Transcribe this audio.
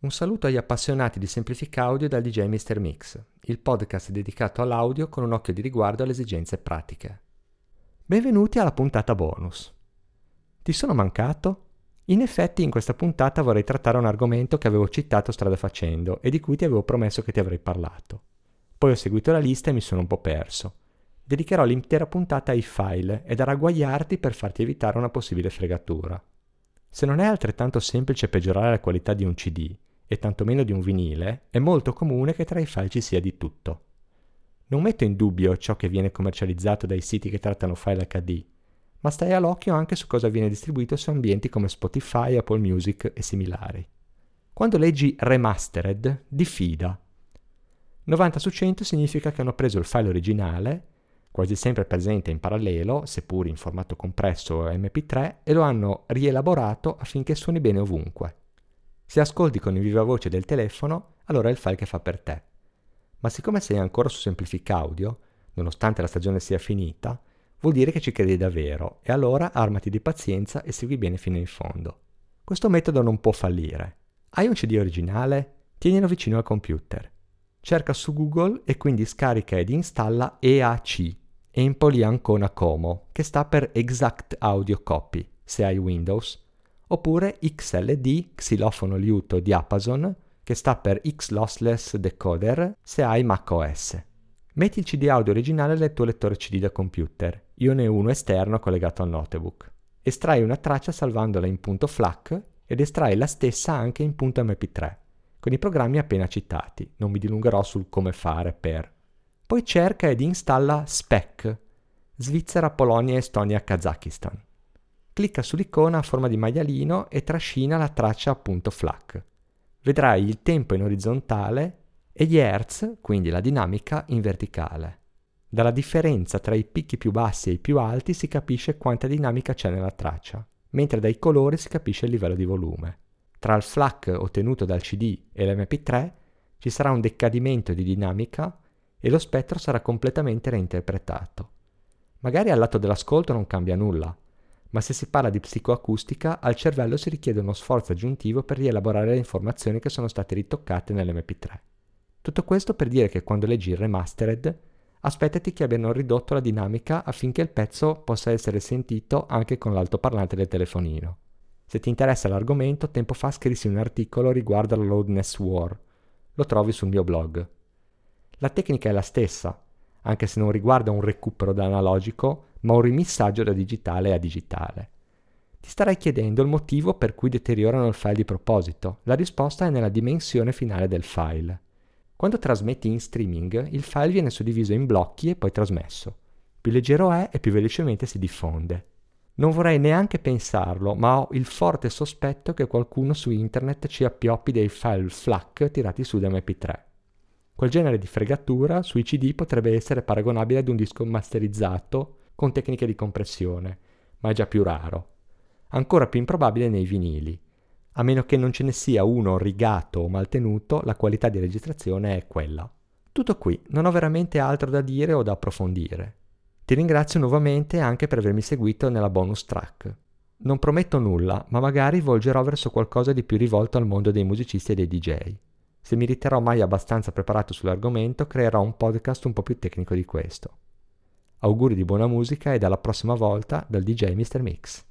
Un saluto agli appassionati di Semplifica Audio dal DJ Mr. Mix, il podcast dedicato all'audio con un occhio di riguardo alle esigenze pratiche. Benvenuti alla puntata bonus. Ti sono mancato? In effetti in questa puntata vorrei trattare un argomento che avevo citato strada facendo e di cui ti avevo promesso che ti avrei parlato. Poi ho seguito la lista e mi sono un po' perso. Dedicherò l'intera puntata ai file ed a ragguagliarti per farti evitare una possibile fregatura. Se non è altrettanto semplice peggiorare la qualità di un CD, e tantomeno di un vinile, è molto comune che tra i file ci sia di tutto. Non metto in dubbio ciò che viene commercializzato dai siti che trattano file HD, ma stai all'occhio anche su cosa viene distribuito su ambienti come Spotify, Apple Music e similari. Quando leggi remastered, diffida. 90 su 100 significa che hanno preso il file originale, quasi sempre presente in parallelo, seppur in formato compresso o MP3, e lo hanno rielaborato affinché suoni bene ovunque. Se ascolti con il viva voce del telefono, allora è il file che fa per te. Ma siccome sei ancora su Semplifica Audio, nonostante la stagione sia finita, vuol dire che ci credi davvero e allora armati di pazienza e segui bene fino in fondo. Questo metodo non può fallire. Hai un CD originale? Tienilo vicino al computer. Cerca su Google e quindi scarica ed installa EAC, Empoli Ancona Como, che sta per Exact Audio Copy, se hai Windows, oppure XLD, xilofono liuto diapason, che sta per X Lossless Decoder se hai macOS. Metti il CD audio originale nel tuo lettore CD da computer, io ne ho uno esterno collegato al notebook. Estrai una traccia salvandola in punto .flac ed estrai la stessa anche in punto .mp3, con i programmi appena citati, non mi dilungherò sul come fare per. Poi cerca ed installa SPEC, Svizzera, Polonia, Estonia, Kazakistan clicca sull'icona a forma di maialino e trascina la traccia appunto FLAC. Vedrai il tempo in orizzontale e gli hertz, quindi la dinamica, in verticale. Dalla differenza tra i picchi più bassi e i più alti si capisce quanta dinamica c'è nella traccia, mentre dai colori si capisce il livello di volume. Tra il FLAC ottenuto dal CD e l'MP3 ci sarà un decadimento di dinamica e lo spettro sarà completamente reinterpretato. Magari al lato dell'ascolto non cambia nulla, ma se si parla di psicoacustica, al cervello si richiede uno sforzo aggiuntivo per rielaborare le informazioni che sono state ritoccate nell'MP3. Tutto questo per dire che quando leggi il remastered, aspettati che abbiano ridotto la dinamica affinché il pezzo possa essere sentito anche con l'altoparlante del telefonino. Se ti interessa l'argomento, tempo fa scrissi un articolo riguardo alla loudness war. Lo trovi sul mio blog. La tecnica è la stessa, anche se non riguarda un recupero da analogico, ma un rimissaggio da digitale a digitale. Ti starai chiedendo il motivo per cui deteriorano il file di proposito. La risposta è nella dimensione finale del file. Quando trasmetti in streaming, il file viene suddiviso in blocchi e poi trasmesso. Più leggero è e più velocemente si diffonde. Non vorrei neanche pensarlo, ma ho il forte sospetto che qualcuno su internet ci appioppi dei file FLAC tirati su da MP3. Quel genere di fregatura sui CD potrebbe essere paragonabile ad un disco masterizzato con tecniche di compressione, ma è già più raro. Ancora più improbabile nei vinili. A meno che non ce ne sia uno rigato o maltenuto, la qualità di registrazione è quella. Tutto qui, non ho veramente altro da dire o da approfondire. Ti ringrazio nuovamente anche per avermi seguito nella bonus track. Non prometto nulla, ma magari volgerò verso qualcosa di più rivolto al mondo dei musicisti e dei DJ. Se mi riterrò mai abbastanza preparato sull'argomento, creerò un podcast un po' più tecnico di questo. Auguri di buona musica e alla prossima volta dal DJ Mr. Mix.